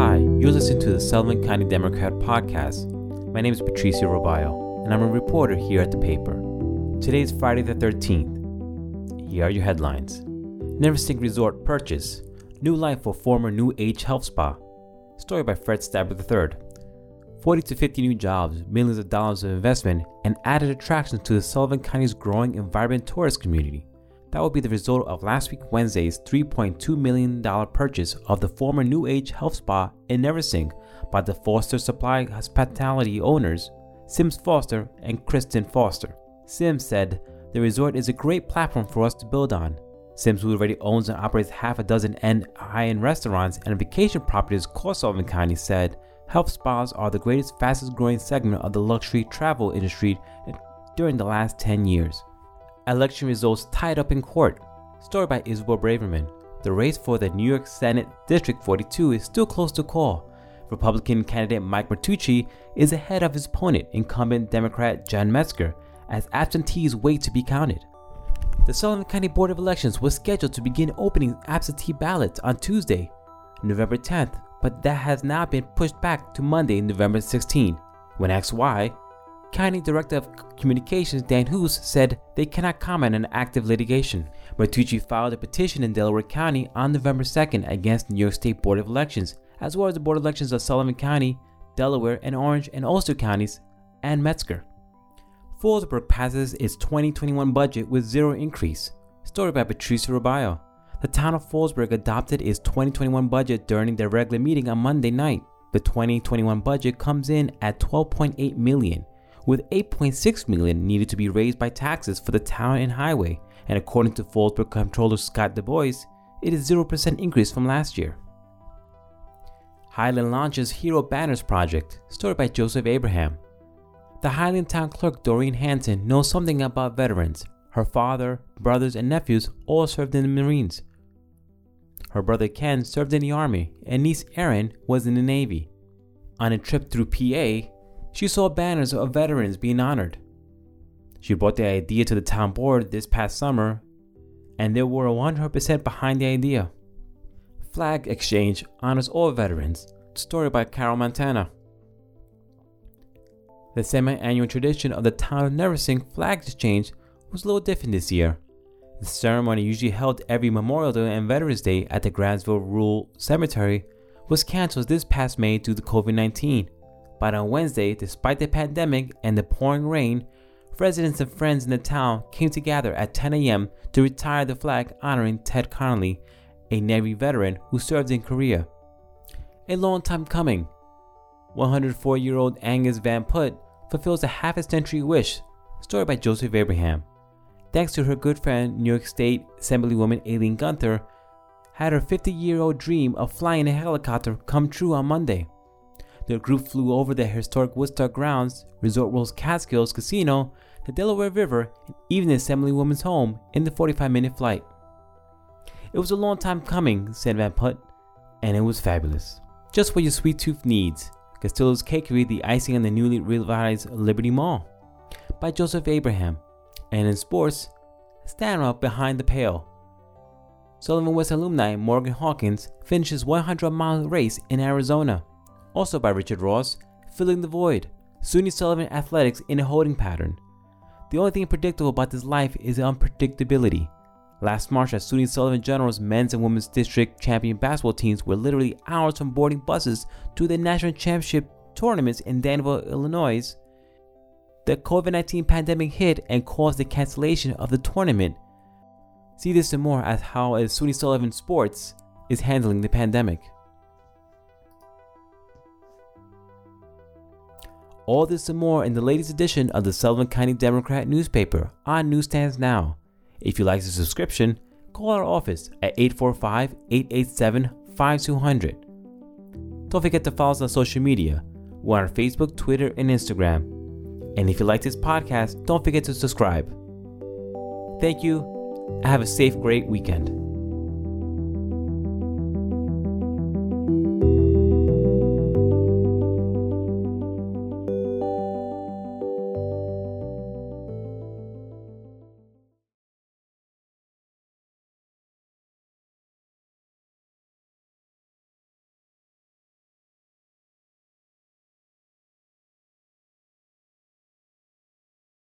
Hi, you're listening to the Sullivan County Democrat podcast. My name is Patricio Robayo, and I'm a reporter here at the paper. Today is Friday the 13th. Here are your headlines Neversink Resort Purchase New Life for Former New Age Health Spa. Story by Fred Stabler III. 40 to 50 new jobs, millions of dollars of investment, and added attractions to the Sullivan County's growing environment tourist community. That would be the result of last week Wednesday's $3.2 million purchase of the former New Age Health Spa in Neversink by the Foster Supply Hospitality owners, Sims Foster and Kristen Foster. Sims said, The resort is a great platform for us to build on. Sims, who already owns and operates half a dozen high end restaurants and vacation properties across Sullivan County, said, Health spas are the greatest, fastest growing segment of the luxury travel industry during the last 10 years election results tied up in court. Story by Isabel Braverman. The race for the New York Senate District 42 is still close to call. Republican candidate Mike Martucci is ahead of his opponent, incumbent Democrat Jen Metzger, as absentees wait to be counted. The Sullivan County Board of Elections was scheduled to begin opening absentee ballots on Tuesday, November 10th, but that has now been pushed back to Monday, November 16. When asked why, County Director of Communications Dan Hust said they cannot comment on active litigation. Martucci filed a petition in Delaware County on November 2nd against New York State Board of Elections, as well as the Board of Elections of Sullivan County, Delaware, and Orange and Ulster counties, and Metzger. Fallsburg passes its 2021 budget with zero increase. Story by Patricio Robayo. The town of Fallsburg adopted its 2021 budget during their regular meeting on Monday night. The 2021 budget comes in at 12.8 million, with 8.6 million needed to be raised by taxes for the town and highway, and according to Fallsburg Comptroller Scott Du Bois, it is 0% increase from last year. Highland launches Hero Banners Project, story by Joseph Abraham. The Highland Town Clerk Doreen Hanson knows something about veterans. Her father, brothers, and nephews all served in the Marines. Her brother Ken served in the Army, and niece Erin was in the Navy. On a trip through PA, she saw banners of veterans being honored. She brought the idea to the town board this past summer, and they were 100% behind the idea. Flag Exchange honors all veterans. Story by Carol Montana. The semi annual tradition of the town of Neversink Flag Exchange was a little different this year. The ceremony, usually held every Memorial Day and Veterans Day at the Grahamsville Rural Cemetery, was canceled this past May due to COVID 19. But on Wednesday, despite the pandemic and the pouring rain, residents and friends in the town came together at 10 a.m. to retire the flag honoring Ted Connolly, a Navy veteran who served in Korea. A long time coming, 104 year old Agnes Van Put fulfills a half a century wish, story by Joseph Abraham. Thanks to her good friend, New York State Assemblywoman Aileen Gunther, had her 50 year old dream of flying a helicopter come true on Monday. The group flew over the historic Woodstock grounds, Resorts World Catskills Casino, the Delaware River, and even the Assemblywoman's home in the 45 minute flight. It was a long time coming, said Van Put, and it was fabulous. Just what your sweet tooth needs. Castillo's Cakery, the icing on the newly revitalized Liberty Mall. By Joseph Abraham. And in sports, stand up behind the pail. Sullivan West alumni Morgan Hawkins finishes 100 mile race in Arizona also by Richard Ross, Filling the Void, SUNY Sullivan Athletics in a holding pattern. The only thing predictable about this life is unpredictability. Last March, as SUNY Sullivan Generals men's and women's district champion basketball teams were literally hours from boarding buses to the national championship tournaments in Danville, Illinois, the COVID 19 pandemic hit and caused the cancellation of the tournament. See this and more as how SUNY Sullivan Sports is handling the pandemic. All this and more in the latest edition of the Sullivan County Democrat newspaper on newsstands now. If you like the subscription, call our office at 845 887 5200. Don't forget to follow us on social media. We're on Facebook, Twitter, and Instagram. And if you like this podcast, don't forget to subscribe. Thank you. Have a safe, great weekend.